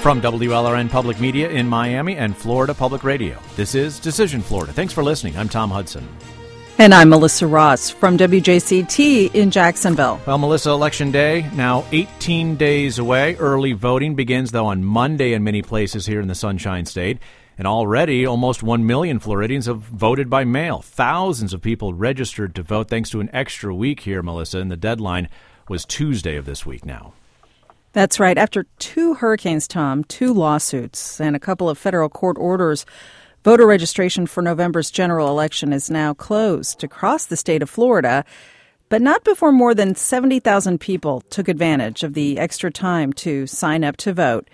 From WLRN Public Media in Miami and Florida Public Radio, this is Decision Florida. Thanks for listening. I'm Tom Hudson. And I'm Melissa Ross from WJCT in Jacksonville. Well, Melissa, Election Day now 18 days away. Early voting begins, though, on Monday in many places here in the Sunshine State. And already, almost 1 million Floridians have voted by mail. Thousands of people registered to vote thanks to an extra week here, Melissa, and the deadline was Tuesday of this week now. That's right. After two hurricanes, Tom, two lawsuits, and a couple of federal court orders, voter registration for November's general election is now closed across the state of Florida, but not before more than 70,000 people took advantage of the extra time to sign up to vote.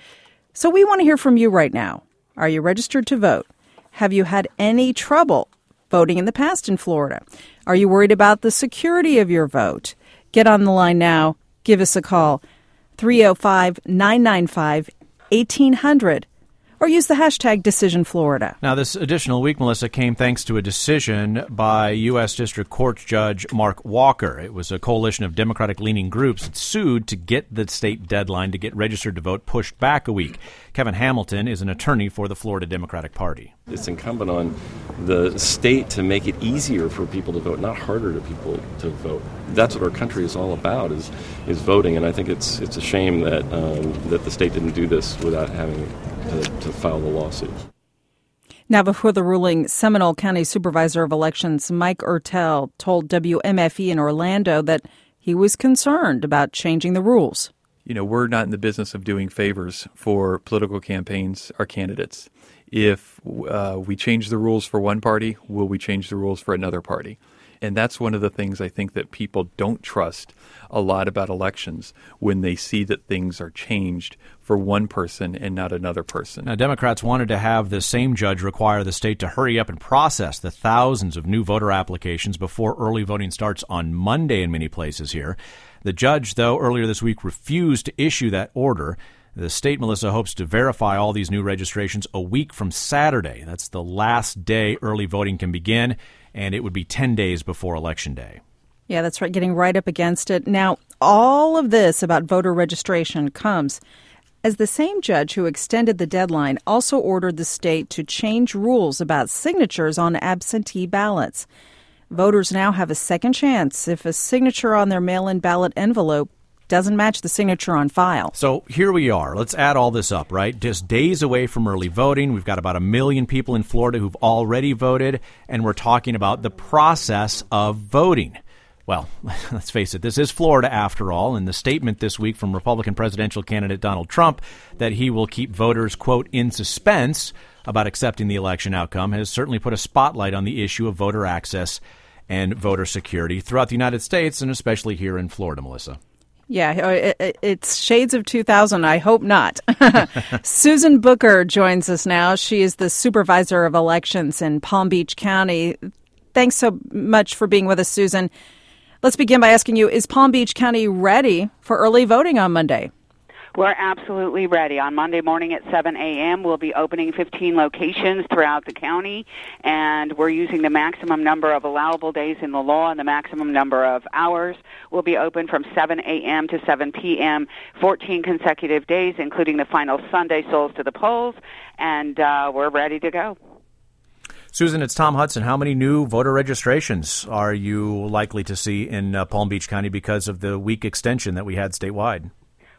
So we want to hear from you right now. Are you registered to vote? Have you had any trouble voting in the past in Florida? Are you worried about the security of your vote? Get on the line now. Give us a call. 305 995 1800 or use the hashtag Decision Florida. Now, this additional week, Melissa, came thanks to a decision by U.S. District Court Judge Mark Walker. It was a coalition of Democratic leaning groups that sued to get the state deadline to get registered to vote pushed back a week. Kevin Hamilton is an attorney for the Florida Democratic Party. It's incumbent on the state to make it easier for people to vote, not harder to people to vote. That's what our country is all about is is voting, and I think it's it's a shame that um, that the state didn't do this without having to, to file the lawsuit. Now, before the ruling, Seminole County Supervisor of Elections Mike Ertel told WMFE in Orlando that he was concerned about changing the rules you know, we're not in the business of doing favors for political campaigns or candidates. If uh, we change the rules for one party, will we change the rules for another party? And that's one of the things I think that people don't trust a lot about elections when they see that things are changed for one person and not another person. Now, Democrats wanted to have the same judge require the state to hurry up and process the thousands of new voter applications before early voting starts on Monday in many places here. The judge, though, earlier this week refused to issue that order. The state, Melissa, hopes to verify all these new registrations a week from Saturday. That's the last day early voting can begin, and it would be 10 days before Election Day. Yeah, that's right, getting right up against it. Now, all of this about voter registration comes as the same judge who extended the deadline also ordered the state to change rules about signatures on absentee ballots. Voters now have a second chance if a signature on their mail in ballot envelope doesn't match the signature on file. So here we are. Let's add all this up, right? Just days away from early voting. We've got about a million people in Florida who've already voted, and we're talking about the process of voting. Well, let's face it, this is Florida after all, and the statement this week from Republican presidential candidate Donald Trump that he will keep voters, quote, in suspense about accepting the election outcome has certainly put a spotlight on the issue of voter access and voter security throughout the United States and especially here in Florida, Melissa. Yeah, uh, it's shades of 2000. I hope not. Susan Bucher joins us now. She is the supervisor of elections in Palm Beach County. Thanks so much for being with us, Susan. Let's begin by asking you Is Palm Beach County ready for early voting on Monday? We're absolutely ready. On Monday morning at 7 a.m., we'll be opening 15 locations throughout the county, and we're using the maximum number of allowable days in the law and the maximum number of hours. We'll be open from 7 a.m. to 7 p.m., 14 consecutive days, including the final Sunday souls to the polls, and uh, we're ready to go. Susan, it's Tom Hudson. How many new voter registrations are you likely to see in uh, Palm Beach County because of the week extension that we had statewide?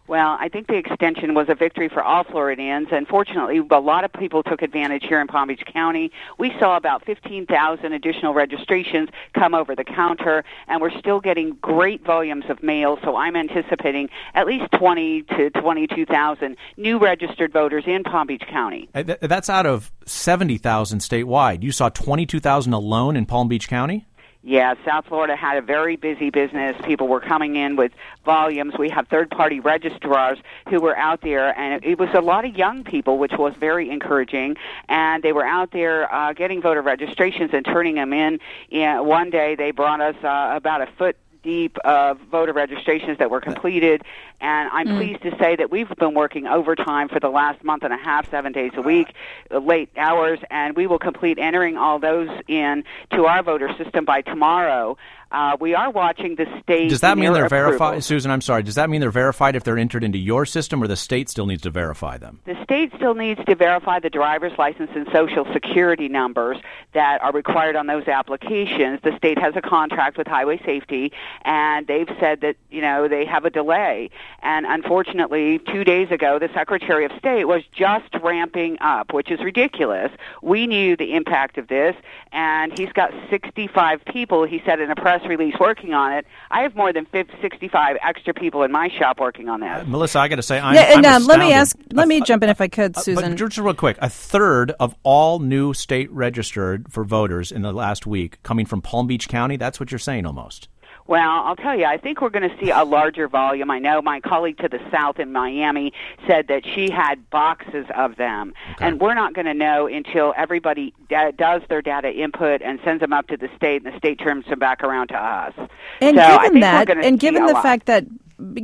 Well, I think the extension was a victory for all Floridians, and fortunately, a lot of people took advantage here in Palm Beach County. We saw about 15,000 additional registrations come over the counter, and we're still getting great volumes of mail, so I'm anticipating at least 20 to 22,000 new registered voters in Palm Beach County. Uh, that's out of 70,000 statewide. You saw 22,000 alone in Palm Beach County? Yeah, South Florida had a very busy business. People were coming in with volumes. We have third party registrars who were out there, and it was a lot of young people, which was very encouraging. And they were out there uh, getting voter registrations and turning them in. Yeah, one day they brought us uh, about a foot deep of voter registrations that were completed. And I'm mm. pleased to say that we've been working overtime for the last month and a half, seven days a week, late hours, and we will complete entering all those in to our voter system by tomorrow. Uh, we are watching the state. Does that mean they're verified, Susan? I'm sorry. Does that mean they're verified if they're entered into your system, or the state still needs to verify them? The state still needs to verify the driver's license and social security numbers that are required on those applications. The state has a contract with Highway Safety, and they've said that you know they have a delay. And unfortunately, two days ago, the Secretary of State was just ramping up, which is ridiculous. We knew the impact of this, and he's got 65 people. He said in a press release working on it. I have more than 50, 65 extra people in my shop working on this. Melissa, I got to say, I'm, yeah, and I'm um, let me ask. Let A- me a- jump in if I could, uh, Susan. But just real quick, a third of all new state registered for voters in the last week coming from Palm Beach County. That's what you're saying, almost. Well, I'll tell you, I think we're going to see a larger volume. I know my colleague to the south in Miami said that she had boxes of them, and we're not going to know until everybody da- does their data input and sends them up to the state, and the state turns them back around to us. And so given that, and given the lot. fact that,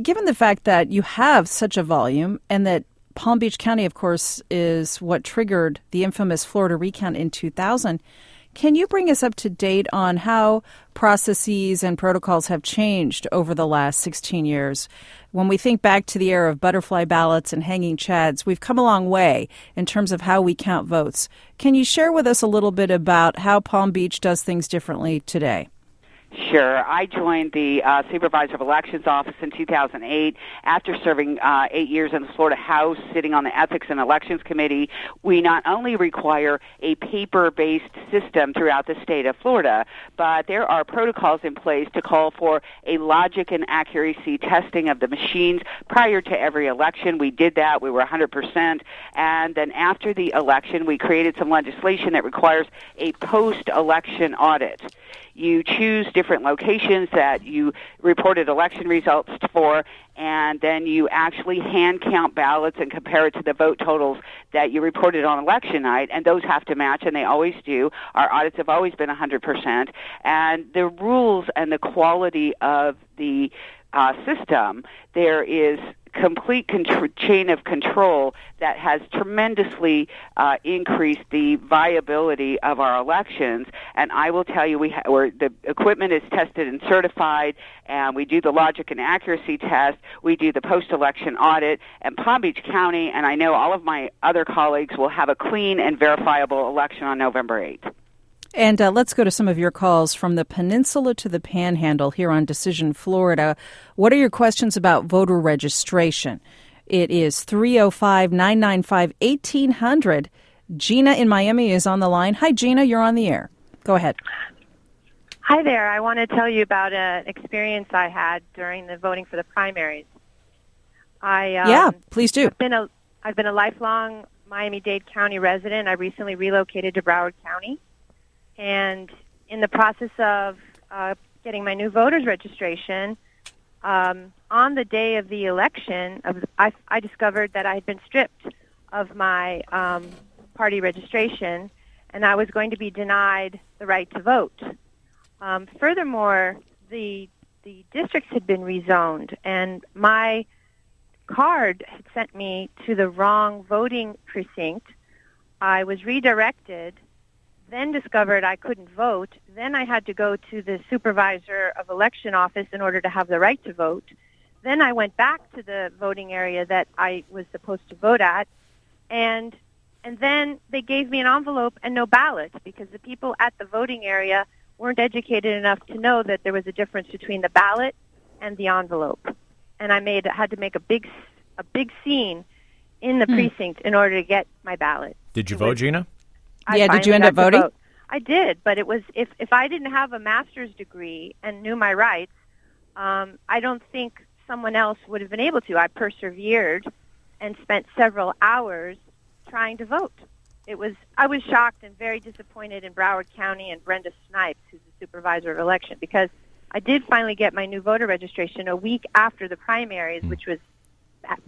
given the fact that you have such a volume, and that Palm Beach County, of course, is what triggered the infamous Florida recount in 2000. Can you bring us up to date on how processes and protocols have changed over the last 16 years? When we think back to the era of butterfly ballots and hanging chads, we've come a long way in terms of how we count votes. Can you share with us a little bit about how Palm Beach does things differently today? Sure. I joined the uh, Supervisor of Elections office in 2008 after serving uh, eight years in the Florida House, sitting on the Ethics and Elections Committee. We not only require a paper-based system throughout the state of Florida, but there are protocols in place to call for a logic and accuracy testing of the machines prior to every election. We did that. We were 100%. And then after the election, we created some legislation that requires a post-election audit you choose different locations that you reported election results for, and then you actually hand count ballots and compare it to the vote totals that you reported on election night, and those have to match, and they always do. Our audits have always been 100%, and the rules and the quality of the uh, system, there is complete chain of control that has tremendously uh, increased the viability of our elections. And I will tell you, we ha- we're, the equipment is tested and certified, and we do the logic and accuracy test. We do the post-election audit, and Palm Beach County, and I know all of my other colleagues will have a clean and verifiable election on November 8th. And uh, let's go to some of your calls from the peninsula to the panhandle here on Decision Florida. What are your questions about voter registration? It is 305 995 1800. Gina in Miami is on the line. Hi, Gina, you're on the air. Go ahead. Hi there. I want to tell you about an experience I had during the voting for the primaries. I um, yeah, please do. I've been a I've been a lifelong Miami-Dade County resident. I recently relocated to Broward County, and in the process of uh, getting my new voters registration, um, on the day of the election, of I, I discovered that I had been stripped of my um, party registration, and I was going to be denied the right to vote. Um, furthermore, the the districts had been rezoned, and my card had sent me to the wrong voting precinct. I was redirected, then discovered I couldn't vote. Then I had to go to the supervisor of election office in order to have the right to vote. Then I went back to the voting area that I was supposed to vote at, and and then they gave me an envelope and no ballot because the people at the voting area weren't educated enough to know that there was a difference between the ballot and the envelope. And I made had to make a big a big scene in the hmm. precinct in order to get my ballot. Did you vote, Gina? I Yeah, did you end up voting? vote. I did, but it was if if I didn't have a master's degree and knew my rights, um, I don't think someone else would have been able to. I persevered and spent several hours trying to vote. It was I was shocked and very disappointed in Broward County and Brenda Snipes, who's the supervisor of election, because I did finally get my new voter registration a week after the primaries, Hmm. which was ba-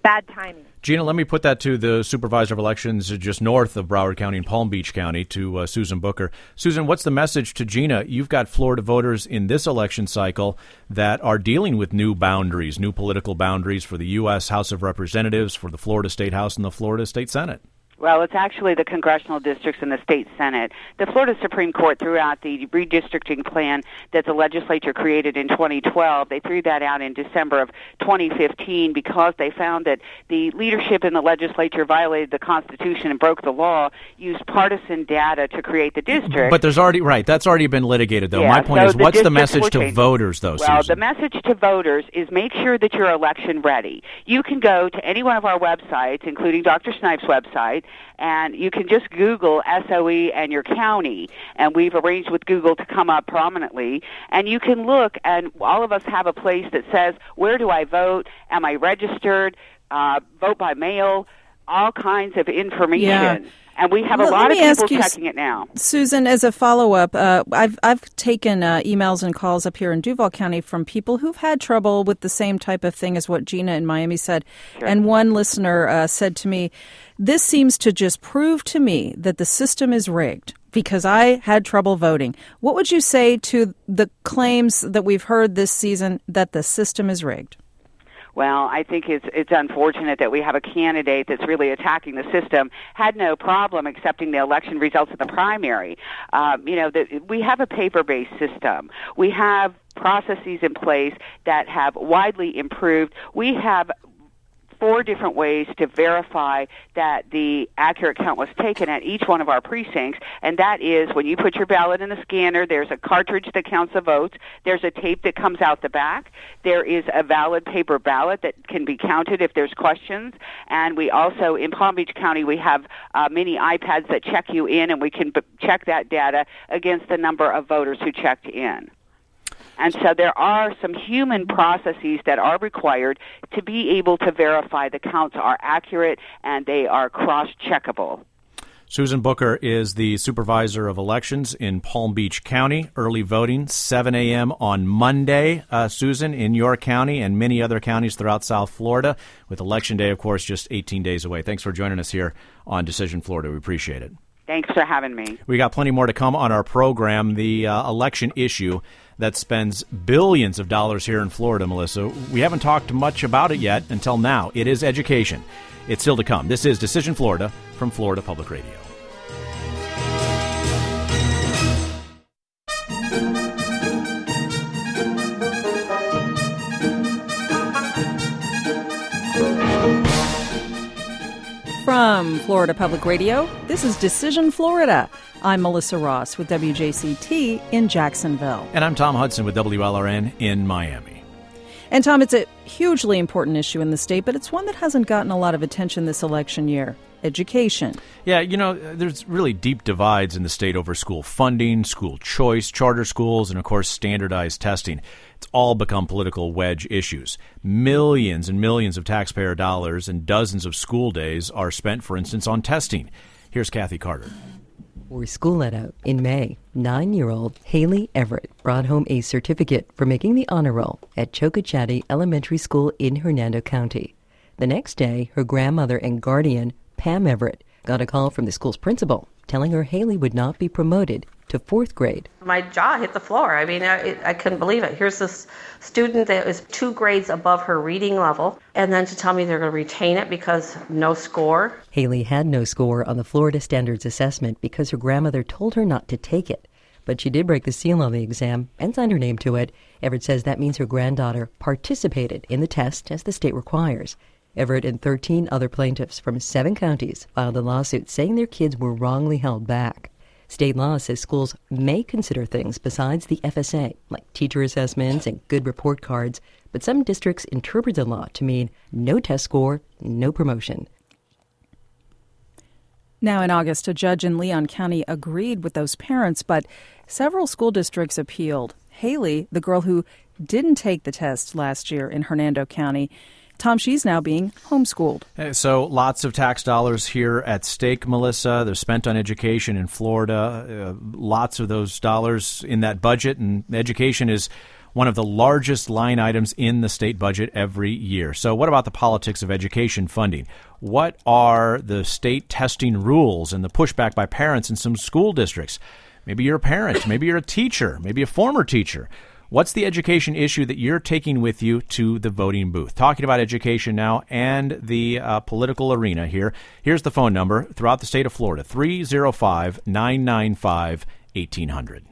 bad timing. Gina, let me put that to the supervisor of elections just north of Broward County and Palm Beach County to uh, Susan Bucher. Susan, what's the message to Gina? You've got Florida voters in this election cycle that are dealing with new boundaries, new political boundaries for the U.S. House of Representatives, for the Florida State House, and the Florida State Senate. Well, it's actually the congressional districts and the state senate. The Florida Supreme Court threw out the redistricting plan that the legislature created in 2012. They threw that out in December of 2015 because they found that the leadership in the legislature violated the Constitution and broke the law, used partisan data to create the district. But there's already right. That's already been litigated, though. Yeah, My point so is, the what's the message to voters, though, Well, Susan? the message to voters is make sure that you're election ready. You can go to any one of our websites, including Dr. Snipes' website, and you can just Google SOE and your county, and we've arranged with Google to come up prominently. And you can look, and all of us have a place that says, "Where do I vote? Am I registered? Uh, vote by mail." All kinds of information. Yeah. And we have Let- a lot of people you, checking it now. Susan, as a follow up, uh, I've I've taken uh, emails and calls up here in Duval County from people who've had trouble with the same type of thing as what Gina in Miami said. And one listener uh, said to me, "This seems to just prove to me that the system is rigged." Because I had trouble voting. What would you say to the claims that we've heard this season that the system is rigged? Well, I think it's it's unfortunate that we have a candidate that's really attacking the system. Had no problem accepting the election results of the primary. Um, you know, that we have a paper-based system. We have processes in place that have widely improved. We have four different ways to verify that the accurate count was taken at each one of our precincts, and that is when you put your ballot in the scanner, there's a cartridge that counts the votes, there's a tape that comes out the back, there is a valid paper ballot that can be counted if there's questions, and we also, in Palm Beach County, we have uh, many iPads that check you in, and we can b- check that data against the number of voters who checked in. And so there are some human processes that are required to be able to verify the counts are accurate and they are cross checkable. Susan Bucher is the supervisor of elections in Palm Beach County. Early voting, 7 a.m. on Monday, uh, Susan, in your county and many other counties throughout South Florida, with Election Day, of course, just 18 days away. Thanks for joining us here on Decision Florida. We appreciate it. Thanks for having me. We got plenty more to come on our program. The uh, election issue that spends billions of dollars here in Florida, Melissa. We haven't talked much about it yet until now. It is education. It's still to come. This is Decision Florida from Florida Public Radio. From Florida Public Radio, this is Decision Florida. I'm Melissa Ross with WJCT in Jacksonville. And I'm Tom Hudson with WLRN in Miami. And Tom, it's a hugely important issue in the state, but it's one that hasn't gotten a lot of attention this election year education. Yeah, you know, there's really deep divides in the state over school funding, school choice, charter schools, and of course, standardized testing. It's all become political wedge issues. Millions and millions of taxpayer dollars and dozens of school days are spent, for instance, on testing. Here's Kathy Carter. For school let out in May, nine year old Haley Everett brought home a certificate for making the honor roll at Chocachatti Elementary School in Hernando County. The next day, her grandmother and guardian, Pam Everett, got a call from the school's principal telling her Haley would not be promoted to fourth grade. My jaw hit the floor. I mean, I, I couldn't believe it. Here's this student that is two grades above her reading level, and then to tell me they're going to retain it because no score. Haley had no score on the Florida Standards Assessment because her grandmother told her not to take it. But she did break the seal on the exam and signed her name to it. Everett says that means her granddaughter participated in the test as the state requires. Everett and 13 other plaintiffs from seven counties filed a lawsuit saying their kids were wrongly held back. State law says schools may consider things besides the FSA, like teacher assessments and good report cards, but some districts interpret the law to mean no test score, no promotion. Now, in August, a judge in Leon County agreed with those parents, but several school districts appealed. Haley, the girl who didn't take the test last year in Hernando County, Tom, she's now being homeschooled. Uh, So, lots of tax dollars here at stake, Melissa. They're spent on education in Florida. Uh, lots of those dollars in that budget, and education is one of the largest line items in the state budget every year. So, what about the politics of education funding? What are the state testing rules and the pushback by parents in some school districts? Maybe you're a parent, maybe you're a teacher, maybe a former teacher. What's the education issue that you're taking with you to the voting booth? Talking about education now and the uh, political arena here. Here's the phone number throughout the state of Florida 305 995 1800.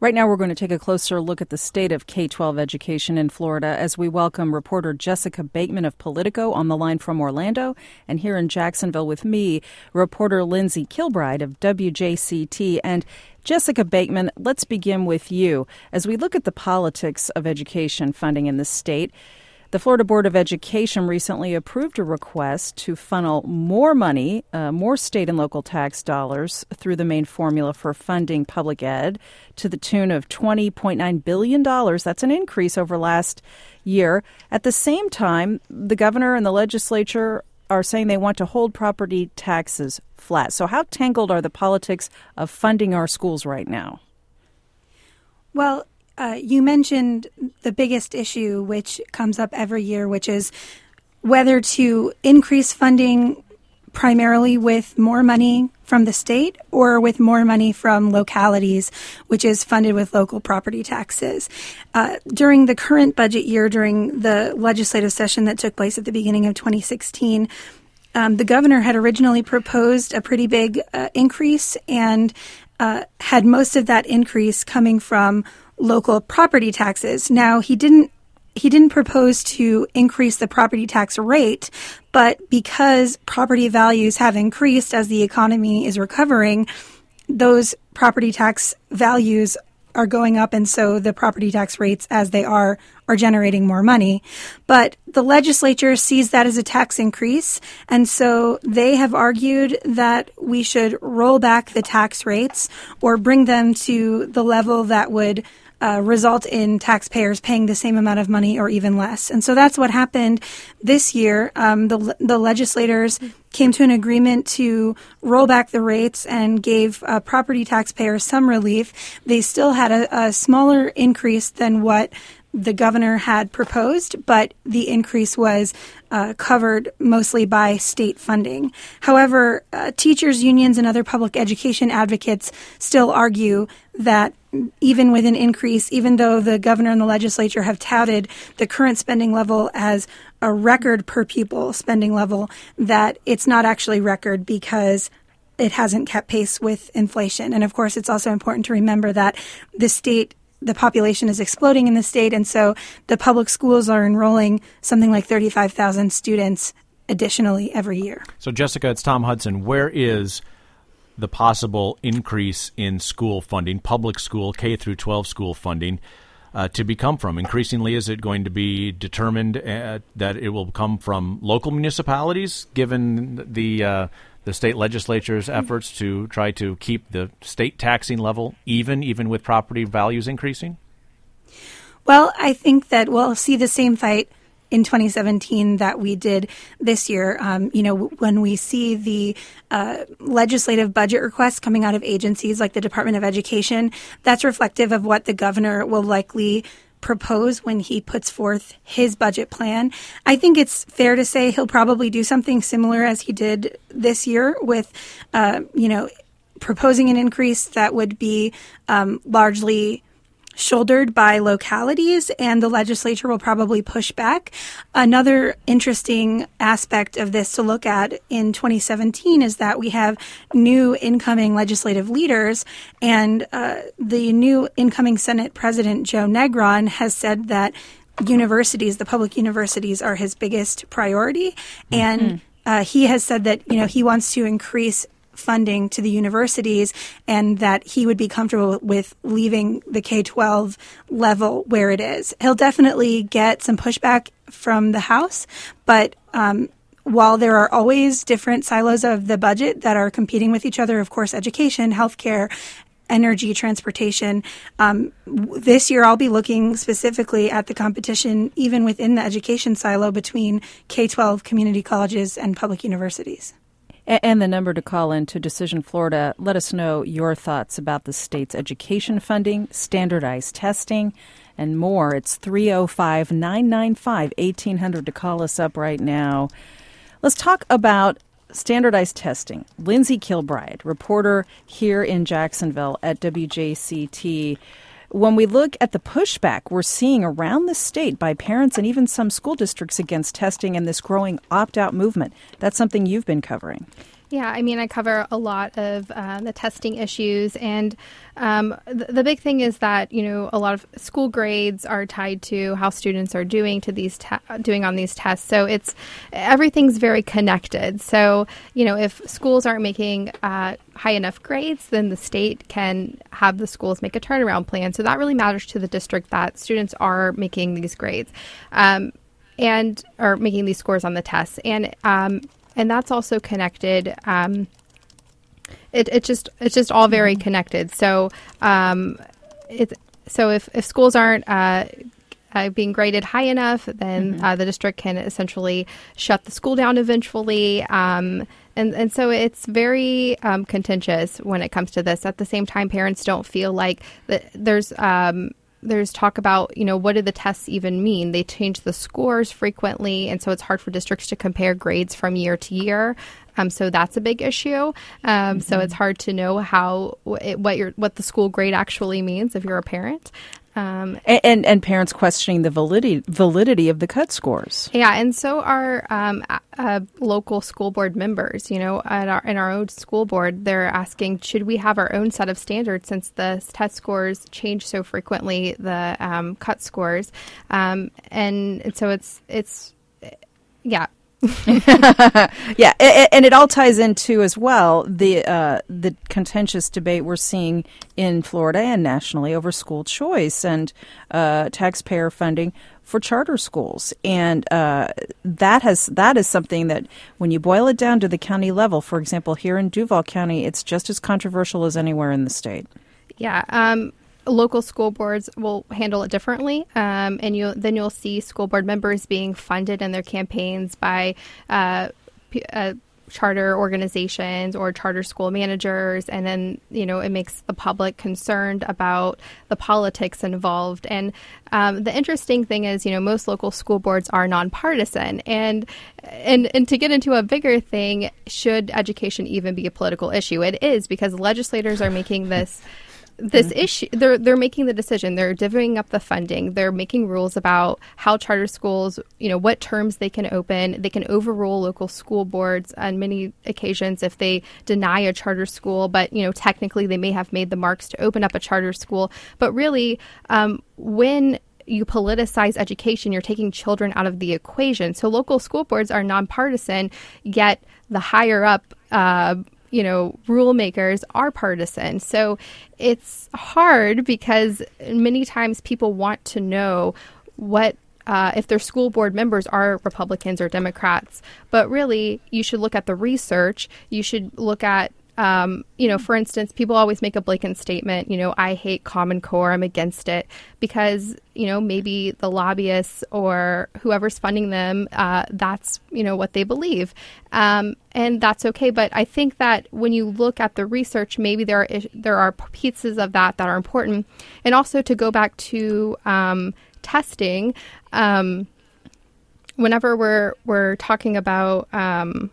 Right now, we're going to take a closer look at the state of K 12 education in Florida as we welcome reporter Jessica Bakeman of Politico on the line from Orlando. And here in Jacksonville with me, reporter Lindsay Kilbride of WJCT. And Jessica Bakeman, let's begin with you. As we look at the politics of education funding in the state, the Florida Board of Education recently approved a request to funnel more money, uh, more state and local tax dollars through the main formula for funding public ed to the tune of $20.9 billion. That's an increase over last year. At the same time, the governor and the legislature are saying they want to hold property taxes flat. So, how tangled are the politics of funding our schools right now? Well, uh, you mentioned the biggest issue, which comes up every year, which is whether to increase funding primarily with more money from the state or with more money from localities, which is funded with local property taxes. Uh, during the current budget year, during the legislative session that took place at the beginning of 2016, um, the governor had originally proposed a pretty big uh, increase and uh, had most of that increase coming from local property taxes. Now, he didn't he didn't propose to increase the property tax rate, but because property values have increased as the economy is recovering, those property tax values are going up, and so the property tax rates, as they are, are generating more money. But the legislature sees that as a tax increase, and so they have argued that we should roll back the tax rates or bring them to the level that would uh, result in taxpayers paying the same amount of money or even less. And so that's what happened this year. Um, the, the legislators came to an agreement to roll back the rates and gave uh, property taxpayers some relief. They still had a, a smaller increase than what the governor had proposed, but the increase was uh, covered mostly by state funding. However, uh, teachers' unions and other public education advocates still argue that even with an increase, even though the governor and the legislature have touted the current spending level as a record per pupil spending level, that it's not actually record because it hasn't kept pace with inflation. And of course, it's also important to remember that the state the population is exploding in the state, and so the public schools are enrolling something like 35,000 students additionally every year. So, Jessica, it's Tom Hudson. Where is the possible increase in school funding, public school, K through 12 school funding, uh, to become from? Increasingly, is it going to be determined uh, that it will come from local municipalities, given the uh, the state legislature's efforts to try to keep the state taxing level even, even with property values increasing? Well, I think that we'll see the same fight in 2017 that we did this year. Um, you know, when we see the uh, legislative budget requests coming out of agencies like the Department of Education, that's reflective of what the governor will likely propose when he puts forth his budget plan. I think it's fair to say he'll probably do something similar as he did this year with, uh, you know, proposing an increase that would be um, largely shouldered by localities, and the legislature will probably push back. Another interesting aspect of this to look at in 2017 is that we have new incoming legislative leaders, and uh, the new incoming Senate President Joe Negron has said that universities, the public universities, are his biggest priority, mm-hmm. and uh, he has said that you know he wants to increase funding to the universities and that he would be comfortable with leaving the K 12 level where it is. He'll definitely get some pushback from the House, but um, while there are always different silos of the budget that are competing with each other, of course, education, healthcare, energy, transportation. Um, this year, I'll be looking specifically at the competition, even within the education silo between K 12 community colleges and public universities. And the number to call in to Decision Florida, let us know your thoughts about the state's education funding, standardized testing, and more. It's 305 995 1800 to call us up right now. Let's talk about standardized testing. Lindsay Kilbride, reporter here in Jacksonville at WJCT. When we look at the pushback we're seeing around the state by parents and even some school districts against testing and this growing opt out movement, that's something you've been covering. Yeah, I mean, I cover a lot of uh, the testing issues, and um, the, the, big thing is that you know a lot of school grades are tied to how students are doing to these te- doing on these tests. So it's everything's very connected. So you know, if schools aren't making uh, high enough grades, then the state can have the schools make a turnaround plan. So that really matters to the district that students are making these grades. Um, and are making these scores on the tests. And um, and that's also connected. Um, it, it just it's just all very mm-hmm. connected. So um, it so if, if schools aren't uh, uh, being graded high enough, then mm-hmm. uh, the district can essentially shut the school down eventually. Um, and, and so it's very um, contentious when it comes to this. At the same time, parents don't feel like that there's um, there's talk about, you know, what do the tests even mean? They change the scores frequently, and so it's hard for districts to compare grades from year to year. Um, so that's a big issue. Um, mm-hmm. So it's hard to know how what your what the school grade actually means if you're a parent. Um, and, and parents questioning the validity validity of the cut scores. Yeah, and so are um, uh, local school board members. You know, at our in our own school board, they're asking, should we have our own set of standards since the test scores change so frequently, the um, cut scores, um, and, and so it's it's yeah, yeah, and it all ties into as well the uh, the contentious debate we're seeing in Florida and nationally over school choice and uh, taxpayer funding for charter schools, and uh, that has that is something that when you boil it down to the county level, for example, here in Duval County, it's just as controversial as anywhere in the state. Yeah, um, local school boards will handle it differently, um, and you then you'll see school board members being funded in their campaigns by. Uh, p- uh, charter organizations or charter school managers and then you know it makes the public concerned about the politics involved and um, the interesting thing is you know most local school boards are nonpartisan and and and to get into a bigger thing should education even be a political issue it is because legislators are making this this mm-hmm. issue they're they're making the decision they're divvying up the funding they're making rules about how charter schools you know what terms they can open they can overrule local school boards on many occasions if they deny a charter school but you know technically they may have made the marks to open up a charter school but really um, when you politicize education, you're taking children out of the equation. So local school boards are nonpartisan, yet the higher up uh, you know, rule makers are partisan. So it's hard because many times people want to know what uh, if their school board members are Republicans or Democrats. But really, you should look at the research. You should look at um, you know, for instance, people always make a blatant statement, you know, I hate Common Core, I'm against it, because, you know, maybe the lobbyists or whoever's funding them, uh, that's, you know, what they believe. Um, and that's okay. But I think that when you look at the research, maybe there are, there are pieces of that that are important. And also to go back to um, testing, um, whenever we're, we're talking about, um,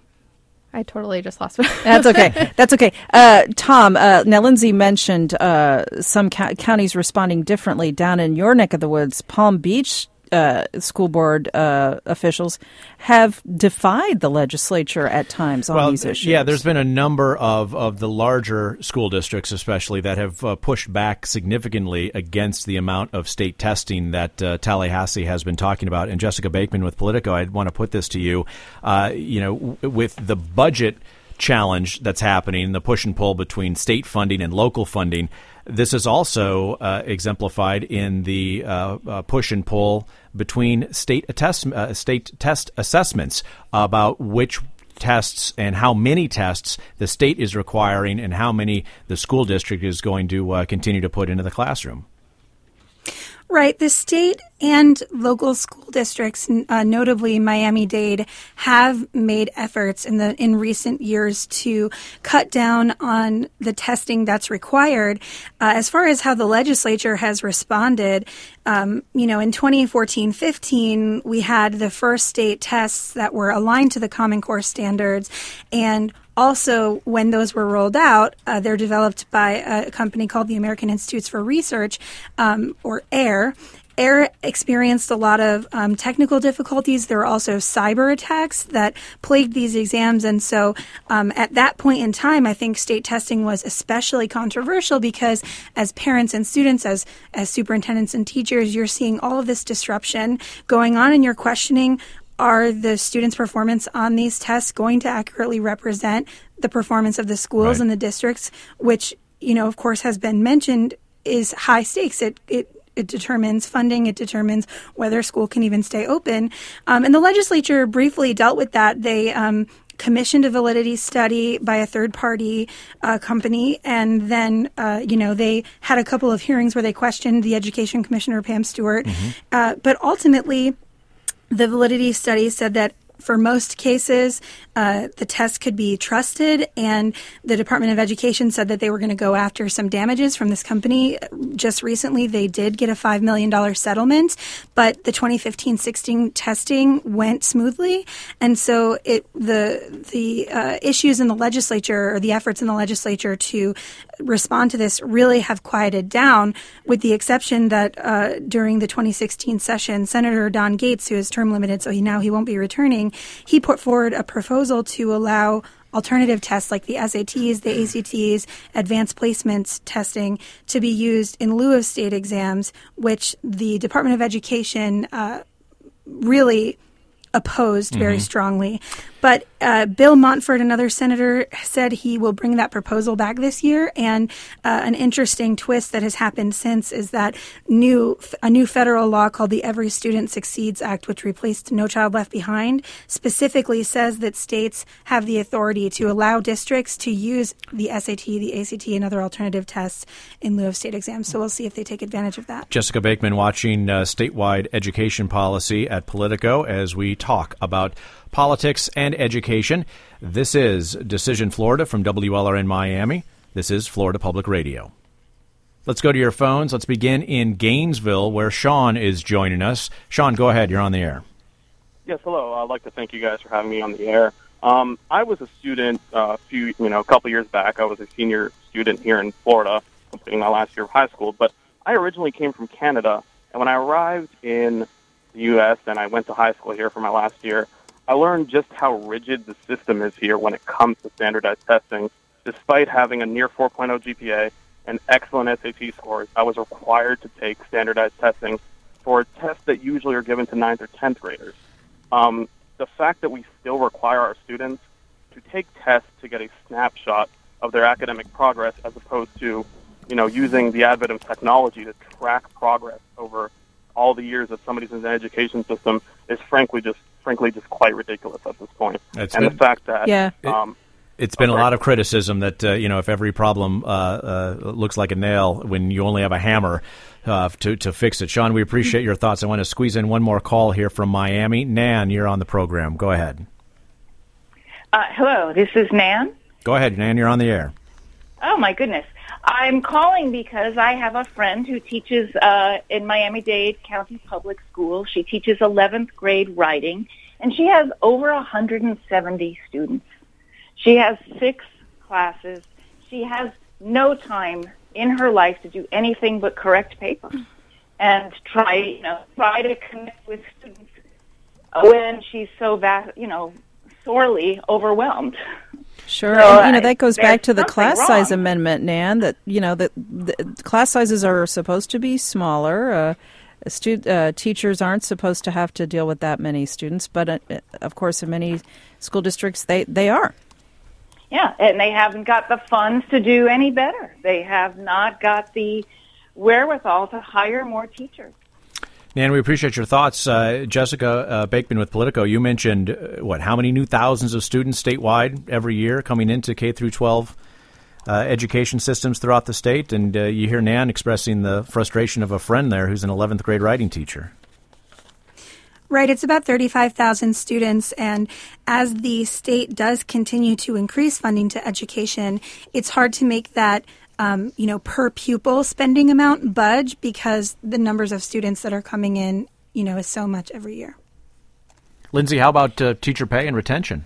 I totally just lost. That's okay. That's okay. Uh, Tom, uh, now Lindsay mentioned uh, some counties responding differently. Down in your neck of the woods, Palm Beach uh, school board uh, officials have defied the legislature at times on well, these issues. Yeah, there's been a number of, of the larger school districts, especially, that have uh, pushed back significantly against the amount of state testing that uh, Tallahassee has been talking about. And Jessica Bakeman with Politico, I'd want to put this to you. Uh, you know, w- with the budget challenge that's happening, the push and pull between state funding and local funding. This is also uh, exemplified in the uh, uh, push and pull between state test uh, state test assessments about which tests and how many tests the state is requiring and how many the school district is going to uh, continue to put into the classroom. Right. The state and local school districts, uh, notably Miami Dade, have made efforts in the in recent years to cut down on the testing that's required. Uh, as far as how the legislature has responded, um, you know, in 2014-15, we had the first state tests that were aligned to the Common Core standards, and also, when those were rolled out, uh, they're developed by a company called the American Institutes for Research, um, or AIR. AIR experienced a lot of um, technical difficulties. There were also cyber attacks that plagued these exams. And so um, at that point in time, I think state testing was especially controversial because as parents and students, as, as superintendents and teachers, you're seeing all of this disruption going on and you're questioning are the students' performance on these tests going to accurately represent the performance of the schools Right. and the districts, which, you know, of course, has been mentioned is high stakes. It, it, it determines funding. It determines whether a school can even stay open. Um, and the legislature briefly dealt with that. They um, commissioned a validity study by a third party uh, company, and then uh, you know they had a couple of hearings where they questioned the education commissioner Pam Stewart. Uh, but ultimately, the validity study said that for most cases, uh, the test could be trusted, and the Department of Education said that they were going to go after some damages from this company. Just recently, they did get a $5 million settlement, but the 2015 16 testing went smoothly. And so it, the, the uh, issues in the legislature, or the efforts in the legislature to respond to this, really have quieted down, with the exception that uh, during the 2016 session, Senator Don Gaetz, who is term limited, so he now he won't be returning, he put forward a proposal to allow alternative tests like the SATs, the ACTs, advanced placements testing to be used in lieu of state exams, which the Department of Education uh, really opposed very strongly. But uh, Bill Montford, another senator, said he will bring that proposal back this year. And uh, an interesting twist that has happened since is that new a new federal law called the Every Student Succeeds Act, which replaced No Child Left Behind, specifically says that states have the authority to allow districts to use the SAT, the ACT, and other alternative tests in lieu of state exams. So we'll see if they take advantage of that. Jessica Bakeman watching uh, statewide education policy at Politico as we talk about politics and education. This is Decision Florida from WLRN Miami. This is Florida Public Radio. Let's go to your phones. Let's begin in Gainesville, where Sean is joining us. Sean, go ahead. You're on the air. Yes, hello. I'd like to thank you guys for having me on the air. Um, I was a student uh, a few, you know, a couple years back. I was a senior student here in Florida, completing my last year of high school. But I originally came from Canada, and when I arrived in the U.S. and I went to high school here for my last year, I learned just how rigid the system is here when it comes to standardized testing. Despite having a near 4.0 GPA and excellent SAT scores, I was required to take standardized testing for tests that usually are given to ninth or tenth graders. Um, the fact that we still require our students to take tests to get a snapshot of their academic progress as opposed to, you know, using the advent of technology to track progress over all the years that somebody's in the education system is frankly just frankly just quite ridiculous at this point. It's and been- the fact that Yeah. um, It's been a lot of criticism that uh, you know if every problem uh, uh, looks like a nail when you only have a hammer uh, to to fix it. Sean, we appreciate your thoughts. I want to squeeze in one more call here from Miami. Nan, you're on the program. Go ahead. Uh, hello, this is Nan. Go ahead, Nan. You're on the air. Oh my goodness. I'm calling because I have a friend who teaches uh, in Miami-Dade County Public School. She teaches 11th grade writing, and she has over 170 students. She has six classes. She has no time in her life to do anything but correct papers and try, you know, try to connect with students when she's so vast, you know, sorely overwhelmed. Sure, So, and, you know that goes back to the class something size amendment, Nan. That you know that the class sizes are supposed to be smaller. Uh, stu- uh, teachers aren't supposed to have to deal with that many students, but uh, of course, in many school districts, they they are. Yeah, and they haven't got the funds to do any better. They have not got the wherewithal to hire more teachers. Nan, we appreciate your thoughts. Uh, Jessica uh, Bakeman with Politico, you mentioned uh, what? How many new thousands of students statewide every year coming into K through 12 uh, education systems throughout the state, and uh, you hear Nan expressing the frustration of a friend there who's an 11th grade writing teacher. Right, it's about 35,000 students, and as the state does continue to increase funding to education, it's hard to make that um, you know per pupil spending amount budge because the numbers of students that are coming in, you know, is so much every year. Lindsay, how about uh, teacher pay and retention?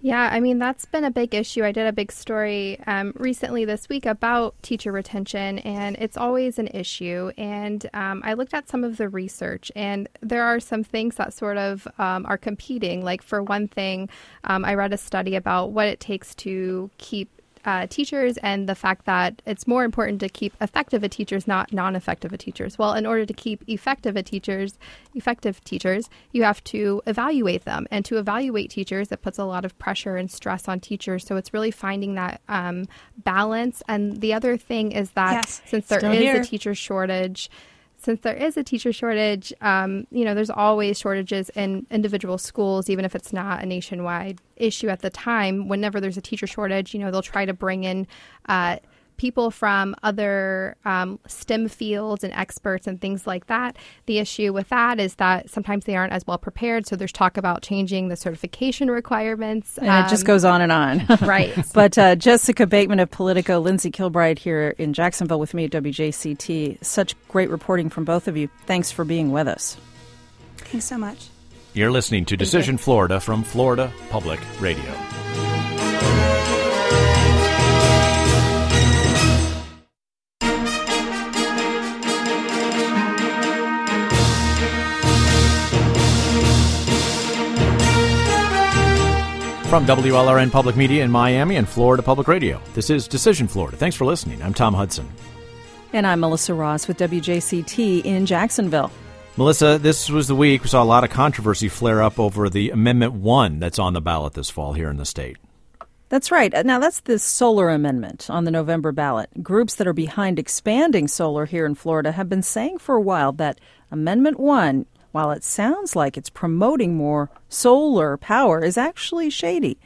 Yeah, I mean, that's been a big issue. I did a big story um, recently this week about teacher retention, and it's always an issue. And um, I looked at some of the research, and there are some things that sort of um, are competing. Like, for one thing, um, I read a study about what it takes to keep uh, teachers and the fact that it's more important to keep effective at teachers, not non-effective at teachers. Well, in order to keep effective at teachers, effective teachers, you have to evaluate them, and to evaluate teachers, it puts a lot of pressure and stress on teachers. So it's really finding that um, balance. And the other thing is that Yes, since there is here. a teacher shortage, since there is a teacher shortage, um, you know, there's always shortages in individual schools, even if it's not a nationwide issue at the time. Whenever there's a teacher shortage, you know, they'll try to bring in uh, people from other um, STEM fields and experts and things like that. The issue with that is that sometimes they aren't as well prepared. So there's talk about changing the certification requirements. And it just Um, goes on and on. Right. but uh, Jessica Bakeman of Politico, Lindsay Kilbride here in Jacksonville with me at WJCT. Such great reporting from both of you. Thanks for being with us. Thanks so much. You're listening to Decision Florida from Florida Public Radio. From WLRN Public Media in Miami and Florida Public Radio, this is Decision Florida. Thanks for listening. I'm Tom Hudson. And I'm Melissa Ross with WJCT in Jacksonville. Melissa, this was the week we saw a lot of controversy flare up over the Amendment 1 that's on the ballot this fall here in the state. That's right. Uh, Now, that's the solar amendment on the November ballot. Groups that are behind expanding solar here in Florida have been saying for a while that Amendment 1, while it sounds like it's promoting more solar power, is actually shady.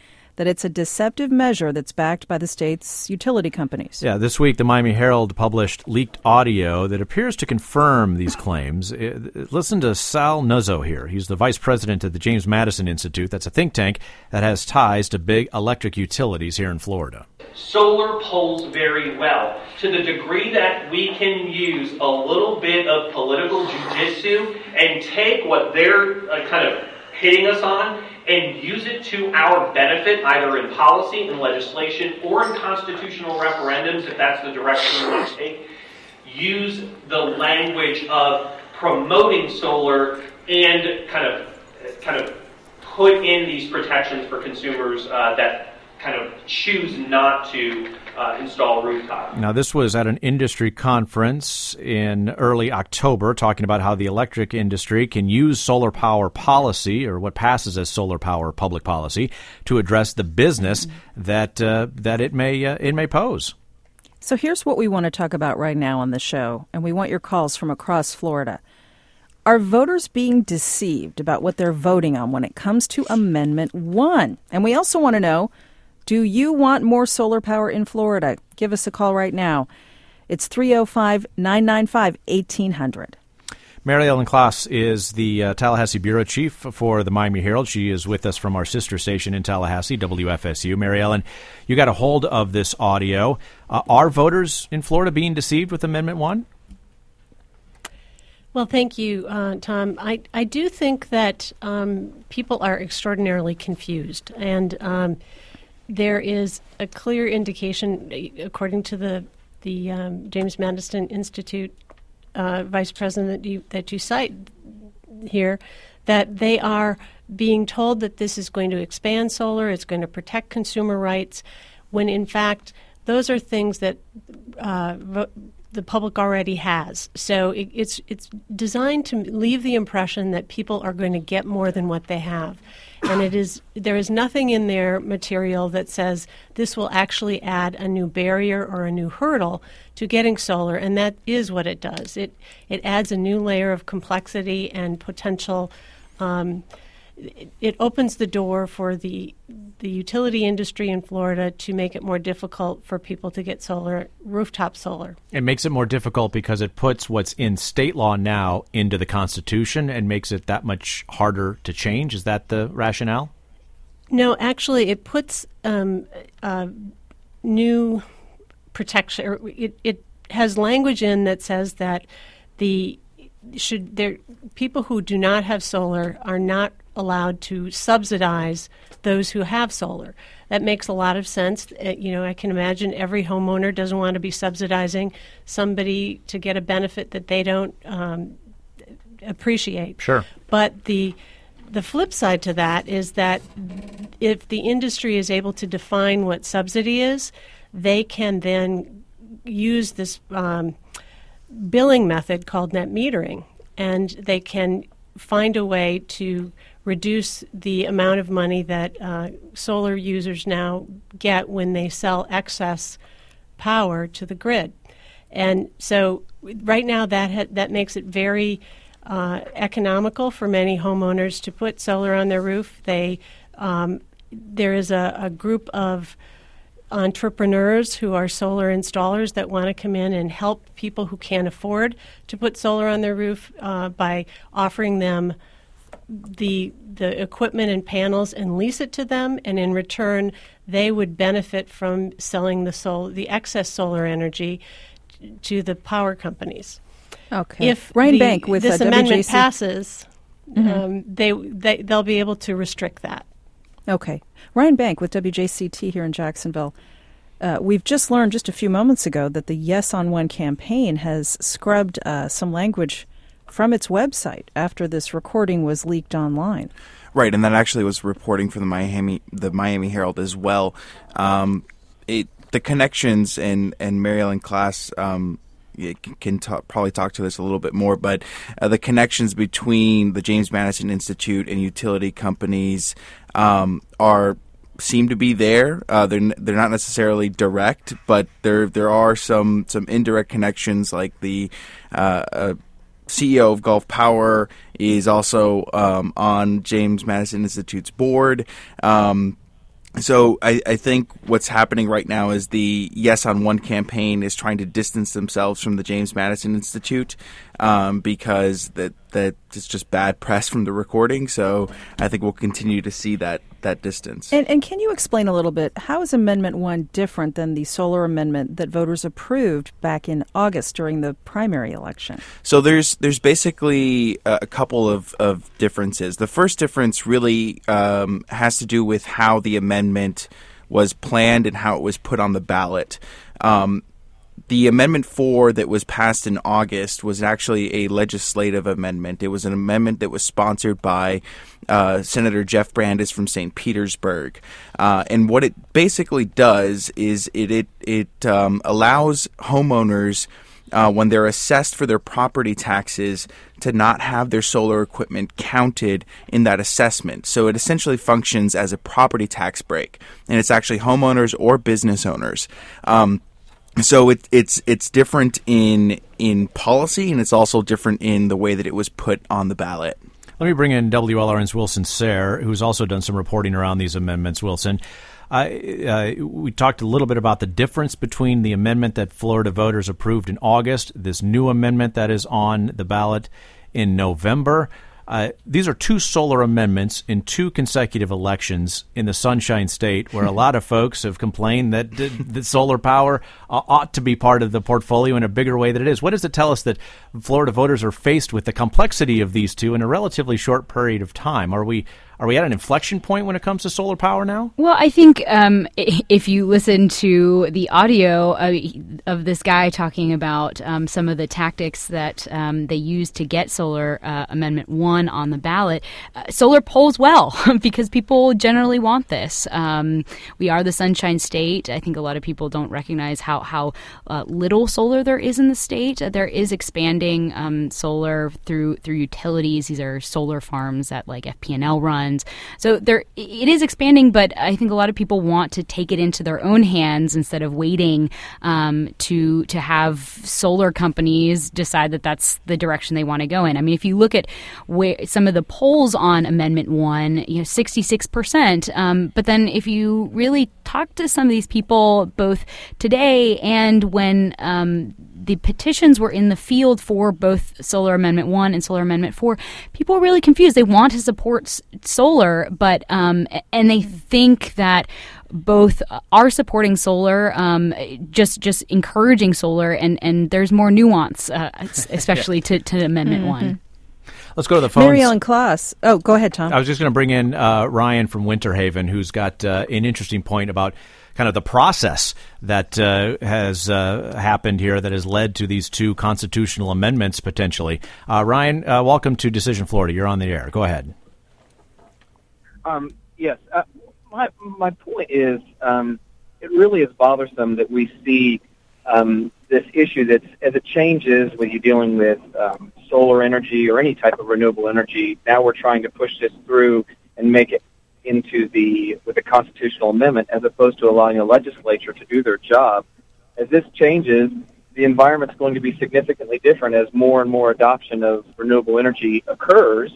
That it's a deceptive measure that's backed by the state's utility companies. Yeah, this week the Miami Herald published leaked audio that appears to confirm these claims. Uh, Listen to Sal Nuzzo here. He's the vice president of the James Madison Institute. That's a think tank that has ties to big electric utilities here in Florida. Solar polls very well to the degree that we can use a little bit of political jujitsu and take what they're uh, kind of hitting us on and use it to our benefit, either in policy, and legislation, or in constitutional referendums, if that's the direction we want to take. Use the language of promoting solar and kind of kind of put in these protections for consumers uh, that kind of choose not to uh, install rooftop. Now, this was at an industry conference in early October, talking about how the electric industry can use solar power policy, or what passes as solar power public policy, to address the business that uh, that it may uh, it may pose. So here's what we want to talk about right now on the show, and we want your calls from across Florida. Are voters being deceived about what they're voting on when it comes to Amendment 1? And we also want to know do you want more solar power in Florida? Give us a call right now. It's 305 995 1800. Mary Ellen Klas is the uh, Tallahassee bureau chief for the Miami Herald. She is with us from our sister station in Tallahassee, WFSU. Mary Ellen, you got a hold of this audio. Uh, are voters in Florida being deceived with Amendment 1? Well, thank you, uh, Tom. I, I do think that um, people are extraordinarily confused, and um, there is a clear indication, according to the the um, James Madison Institute uh, vice president that you, that you cite here, that they are being told that this is going to expand solar, it's going to protect consumer rights, when in fact those are things that uh, vo- the public already has. So it, it's it's designed to leave the impression that people are going to get more than what they have, and it is there is nothing in their material that says this will actually add a new barrier or a new hurdle to getting solar, and that is what it does. It it adds a new layer of complexity and potential. Um, it, opens the door for the the utility industry in Florida to make it more difficult for people to get solar rooftop solar. It makes it more difficult because it puts what's in state law now into the Constitution and makes it that much harder to change. Is that the rationale? No, actually, it puts um, uh, new protection. Or it, it has language in that says that the should there people who do not have solar are not allowed to subsidize those who have solar. That makes a lot of sense. Uh, you know, I can imagine every homeowner doesn't want to be subsidizing somebody to get a benefit that they don't um, appreciate. Sure. But the the flip side to that is that if the industry is able to define what subsidy is, they can then use this um, billing method called net metering, and they can find a way to reduce the amount of money that uh, solar users now get when they sell excess power to the grid. And so, right now, that ha- that makes it very uh, economical for many homeowners to put solar on their roof. They um, there is a, a group of entrepreneurs who are solar installers that want to come in and help people who can't afford to put solar on their roof uh, by offering them the the equipment and panels and lease it to them, and in return, they would benefit from selling the sol- the excess solar energy to the power companies. Okay. If Ryan the- Benk with this uh, amendment WJC. passes, Mhm. um, they, they they'll be able to restrict that. Okay. Ryan Benk with WJCT here in Jacksonville. Uh, we've just learned just a few moments ago that the Yes on One campaign has scrubbed uh, some language from its website after this recording was leaked online. Right, and that actually was reporting for the Miami the Miami Herald as well. Um, it the connections and and Mary Ellen Klas um, can probably talk to this a little bit more, but uh, the connections between the James Madison Institute and utility companies um, are seem to be there. Uh, they're they're not necessarily direct, but there there are some some indirect connections, like the uh, uh, CEO of Gulf Power is also um, on James Madison Institute's board. Um, so I, I think what's happening right now is the Yes on One campaign is trying to distance themselves from the James Madison Institute um, because that that it's just bad press from the recording. So I think we'll continue to see that that distance. And, and can you explain a little bit how is Amendment 1 different than the solar amendment that voters approved back in August during the primary election? So there's there's basically a couple of, of differences. The first difference really um, has to do with how the amendment was planned and how it was put on the ballot. Um, the Amendment 4 that was passed in August was actually a legislative amendment. It was an amendment that was sponsored by uh, Senator Jeff Brandes from St. Petersburg. Uh, and what it basically does is it, it, it um, allows homeowners, uh, when they're assessed for their property taxes, to not have their solar equipment counted in that assessment. So it essentially functions as a property tax break. And it's actually homeowners or business owners. Um, so it, it's it's different in in policy, and it's also different in the way that it was put on the ballot. Let me bring in WLRN's Wilson Sayre, who's also done some reporting around these amendments. Wilson, uh, uh, we talked a little bit about the difference between the amendment that Florida voters approved in August, this new amendment that is on the ballot in November. Uh, these are two solar amendments in two consecutive elections in the Sunshine State, where a lot of folks have complained that, that solar power uh, ought to be part of the portfolio in a bigger way than it is. What does it tell us that Florida voters are faced with the complexity of these two in a relatively short period of time? Are we are we at an inflection point when it comes to solar power now? Well, I think um, if you listen to the audio of, of this guy talking about um, some of the tactics that um, they use to get Solar uh, Amendment 1 on the ballot, uh, solar polls well because people generally want this. Um, we are the Sunshine State. I think a lot of people don't recognize how, how uh, little solar there is in the state. Uh, there is expanding um, solar through through utilities. These are solar farms that like FP&L runs. So there, it is expanding, but I think a lot of people want to take it into their own hands instead of waiting um, to to have solar companies decide that that's the direction they want to go in. I mean, if you look at where some of the polls on Amendment One, you know, sixty six percent. Um, but then if you really talk to some of these people, both today and when um, the petitions were in the field for both Solar Amendment 1 and Solar Amendment 4. People are really confused. They want to support solar, but, um, and they think that both are supporting solar, um, just just encouraging solar, and, and there's more nuance, uh, especially to, to Amendment 1. Let's go to the phone. Mary Ellen Klas. Oh, go ahead, Tom. I was just going to bring in uh, Ryan from Winter Haven, who's got uh, an interesting point about kind of the process that uh, has uh, happened here that has led to these two constitutional amendments potentially. Uh, Ryan, uh, welcome to Decision Florida. You're on the air. Go ahead. Um, yes, uh, my my point is, um, it really is bothersome that we see um, this issue that as it changes when you're dealing with um, solar energy or any type of renewable energy. Now we're trying to push this through and make it into the with a constitutional amendment as opposed to allowing the legislature to do their job. As this changes, the environment's going to be significantly different as more and more adoption of renewable energy occurs.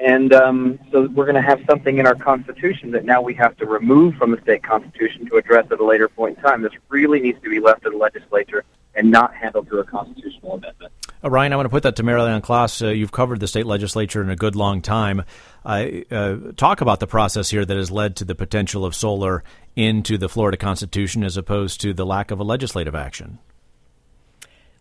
And um, so we're going to have something in our Constitution that now we have to remove from the state constitution to address at a later point in time. This really needs to be left to the legislature and not handled through a constitutional amendment. Uh, Ryan, I want to put that to Mary Ellen Klas. Uh, you've covered the state legislature in a good long time. Uh, talk about the process here that has led to the potential of solar into the Florida Constitution as opposed to the lack of a legislative action.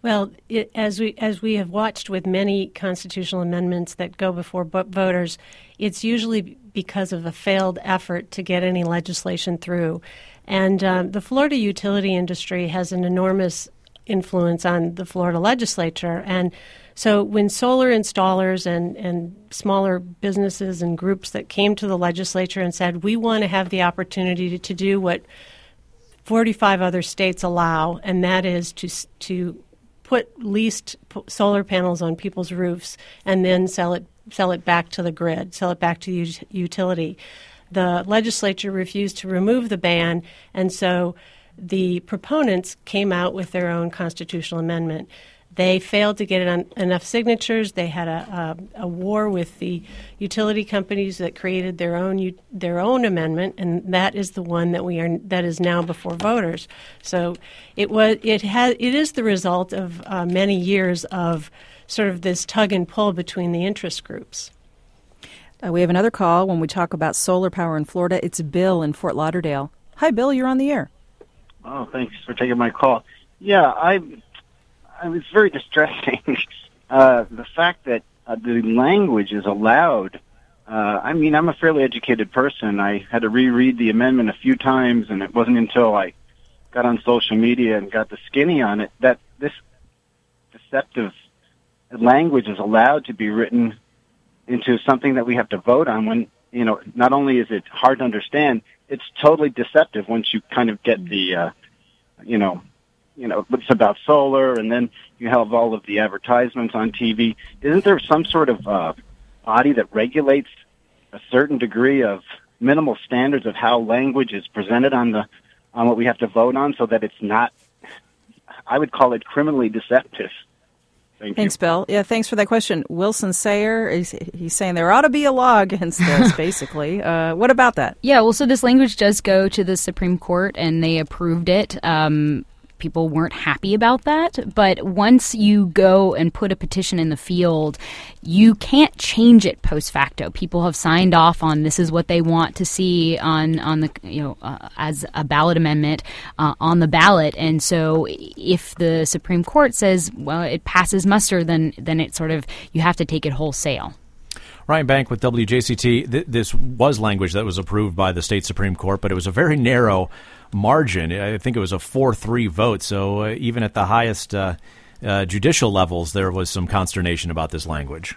Well, it, as we as we have watched with many constitutional amendments that go before voters, it's usually because of a failed effort to get any legislation through. And um, the Florida utility industry has an enormous influence on the Florida legislature. And so when solar installers and, and smaller businesses and groups that came to the legislature and said, we want to have the opportunity to, to do what 45 other states allow, and that is to, to put leased solar panels on people's roofs and then sell it sell it back to the grid, sell it back to the utility. The legislature refused to remove the ban, and so the proponents came out with their own constitutional amendment. They failed to get enough signatures. They had a, a, a, war with the utility companies that created their own their own amendment, and that is the one that we are that is now before voters. So it was it has it is the result of uh, many years of sort of this tug and pull between the interest groups. Uh, we have another call when we talk about solar power in Florida. It's Bill in Fort Lauderdale. Hi, Bill. You're on the air. Oh, thanks for taking my call. Yeah, I it was very distressing. uh, the fact that uh, the language is allowed. Uh, I mean, I'm a fairly educated person. I had to reread the amendment a few times, and it wasn't until I got on social media and got the skinny on it that this deceptive language is allowed to be written into something that we have to vote on when, you know, not only is it hard to understand, it's totally deceptive once you kind of get the, uh, you know, you know, it's about solar, and then you have all of the advertisements on TV. Isn't there some sort of uh, body that regulates a certain degree of minimal standards of how language is presented on the on what we have to vote on, so that it's not? I would call it criminally deceptive. Thank thanks, you. Bill. Yeah, thanks for that question. Wilson Sayre, he's, he's saying there ought to be a law against this, basically. Uh, what about that? Yeah, well, so this language does go to the Supreme Court, and they approved it. Um, people weren't happy about that. But once you go and put a petition in the field, you can't change it post facto. People have signed off on this is what they want to see on on the you know uh, as a ballot amendment uh, on the ballot. And so if the Supreme Court says well it passes muster, then then it sort of you have to take it wholesale. Ryan Benk with WJCT. Th- this was language that was approved by the state Supreme Court, but it was a very narrow margin. I think it was a 4 3 vote. So uh, even at the highest uh, uh, judicial levels, there was some consternation about this language.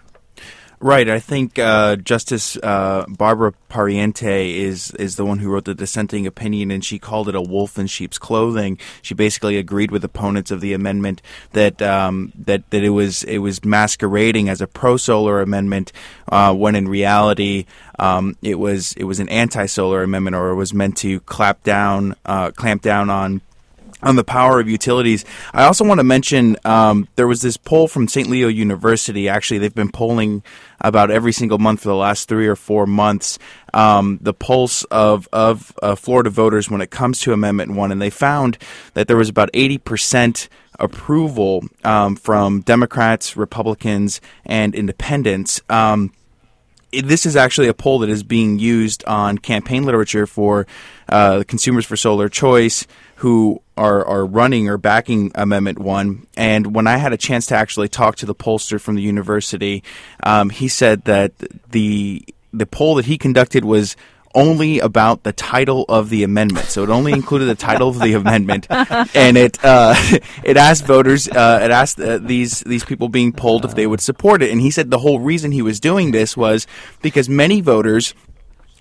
Right. I think uh, Justice uh, Barbara Pariente is is the one who wrote the dissenting opinion, and she called it a wolf in sheep's clothing. She basically agreed with opponents of the amendment that um, that that it was it was masquerading as a pro solar amendment, uh, when in reality um, it was it was an anti solar amendment, or it was meant to clap down uh, clamp down on on the power of utilities. I also want to mention um, there was this poll from St. Leo University. Actually, they've been polling about every single month for the last three or four months um, the pulse of of uh, Florida voters when it comes to Amendment One, and they found that there was about eighty percent approval um, from Democrats, Republicans, and Independents. Um, this is actually a poll that is being used on campaign literature for uh, consumers for solar choice who are, are running or backing Amendment 1. And when I had a chance to actually talk to the pollster from the university, um, he said that the the poll that he conducted was only about the title of the amendment. So it only included the title of the amendment, and it uh, it asked voters, uh, it asked uh, these these people being polled if they would support it. And he said the whole reason he was doing this was because many voters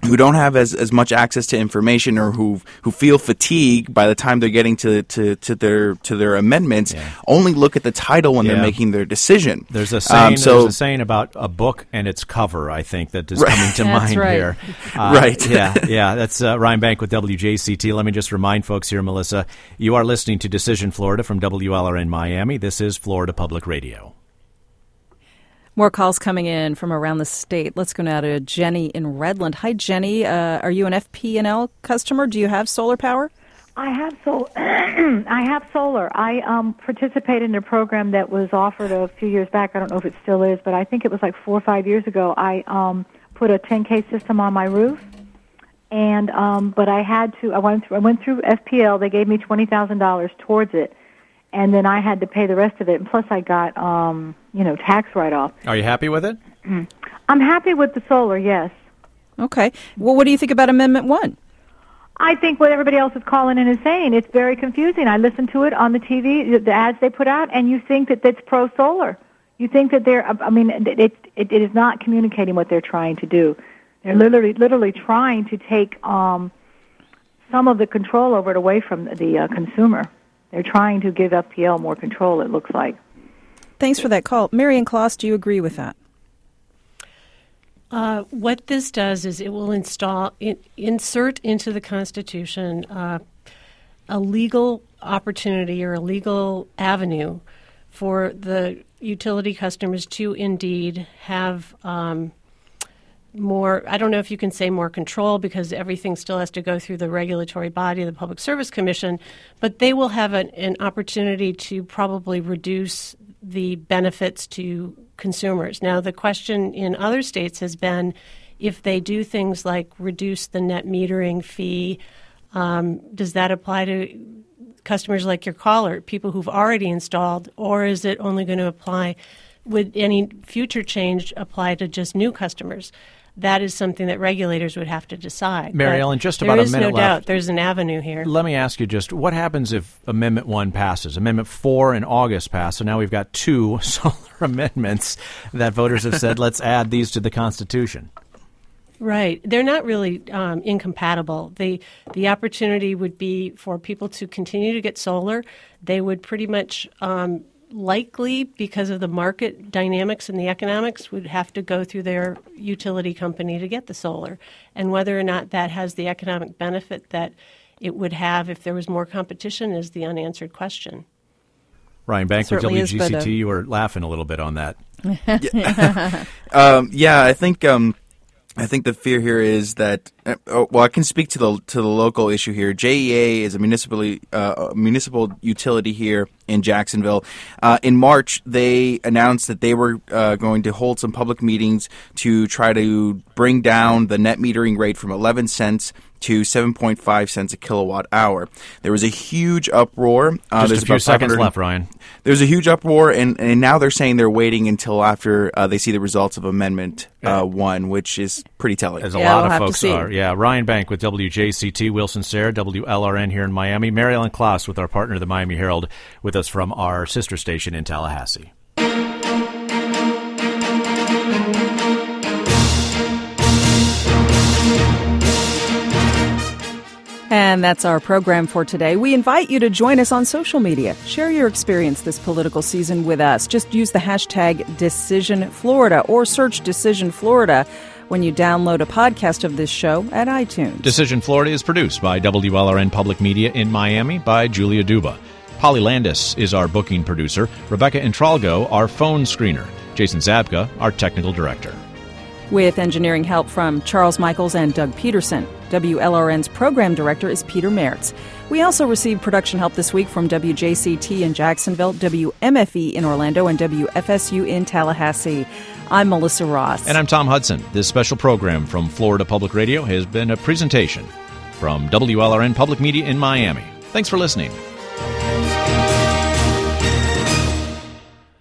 who don't have as, as much access to information or who who feel fatigue by the time they're getting to, to, to their to their amendments yeah. only look at the title when yeah. they're making their decision. There's a saying um, so, there's a saying about a book and its cover, I think, that is right. coming to mind right. here. Uh, right. yeah, yeah. That's uh, Ryan Benk with WJCT. Let me just remind folks here, Melissa, you are listening to Decision Florida from WLRN Miami. This is Florida Public Radio. More calls coming in from around the state. Let's go now to Jenny in Redland. Hi, Jenny. Uh, are you an FP&L customer? Do you have solar power? I have so I have solar. I um, participated in a program that was offered a few years back. I don't know if it still is, but I think it was like four or five years ago. I um, put a 10k system on my roof, and um, but I had to. I went through. I went through FPL. They gave me twenty thousand dollars towards it, and then I had to pay the rest of it. And plus, I got um, you know tax write off. Are you happy with it? I'm happy with the solar. Yes. Okay. Well, what do you think about Amendment One? I think what everybody else is calling in is saying it's very confusing. I listened to it on the TV, the ads they put out, and you think that that's pro solar. You think that they're. I mean, it, it it is not communicating what they're trying to do. They're literally literally trying to take um, some of the control over it away from the uh, consumer. They're trying to give FPL more control, it looks like. Thanks for that call. Mary Ellen Klas, do you agree with that? Uh, what this does is it will install in, insert into the Constitution uh, a legal opportunity or a legal avenue for the utility customers to indeed have um, more i don't know if you can say more control because everything still has to go through the regulatory body the public service commission but they will have an, an opportunity to probably reduce the benefits to consumers. Now the question in other states has been if they do things like reduce the net metering fee um, does that apply to customers like your caller people who've already installed or is it only going to apply would any future change apply to just new customers that is something that regulators would have to decide. Mary Ellen, just about a minute no left. Doubt there's an avenue here. Let me ask you just what happens if Amendment 1 passes? Amendment 4 in August passed, so now we've got two solar amendments that voters have said, let's add these to the Constitution. Right. They're not really um, incompatible. The the opportunity would be for people to continue to get solar. They would pretty much um, likely, because of the market dynamics and the economics, would have to go through their utility company to get the solar. And whether or not that has the economic benefit that it would have if there was more competition is the unanswered question. Ryan Benk with WJCT, you were laughing a little bit on that. yeah. um, yeah, I think um, I think the fear here is that uh, oh, well, I can speak to the to the local issue here. JEA is a municipal uh, municipal utility here in Jacksonville. Uh, in March, they announced that they were uh, going to hold some public meetings to try to bring down the net metering rate from 11 cents to 7.5 cents a kilowatt hour. There was a huge uproar. Uh, Just a few seconds left, Ryan. There's a huge uproar, and, and now they're saying they're waiting until after uh, they see the results of Amendment uh, 1, which is pretty telling. As a yeah, lot we'll of folks are. Yeah, Ryan Benk with WJCT, Wilson Sayre, WLRN here in Miami, Mary Ellen Klas with our partner, the Miami Herald, with us from our sister station in Tallahassee. And that's our program for today. We invite you to join us on social media. Share your experience this political season with us. Just use the hashtag DecisionFlorida or search Decision Florida when you download a podcast of this show at iTunes. Decision Florida is produced by WLRN Public Media in Miami by Julia Duba. Polly Landis is our booking producer, Rebecca Intralgo, our phone screener, Jason Zabka, our technical director with engineering help from Charles Michaels and Doug Peterson. WLRN's program director is Peter Mertz. We also received production help this week from WJCT in Jacksonville, WMFE in Orlando, and WFSU in Tallahassee. I'm Melissa Ross. And I'm Tom Hudson. This special program from Florida Public Radio has been a presentation from WLRN Public Media in Miami. Thanks for listening.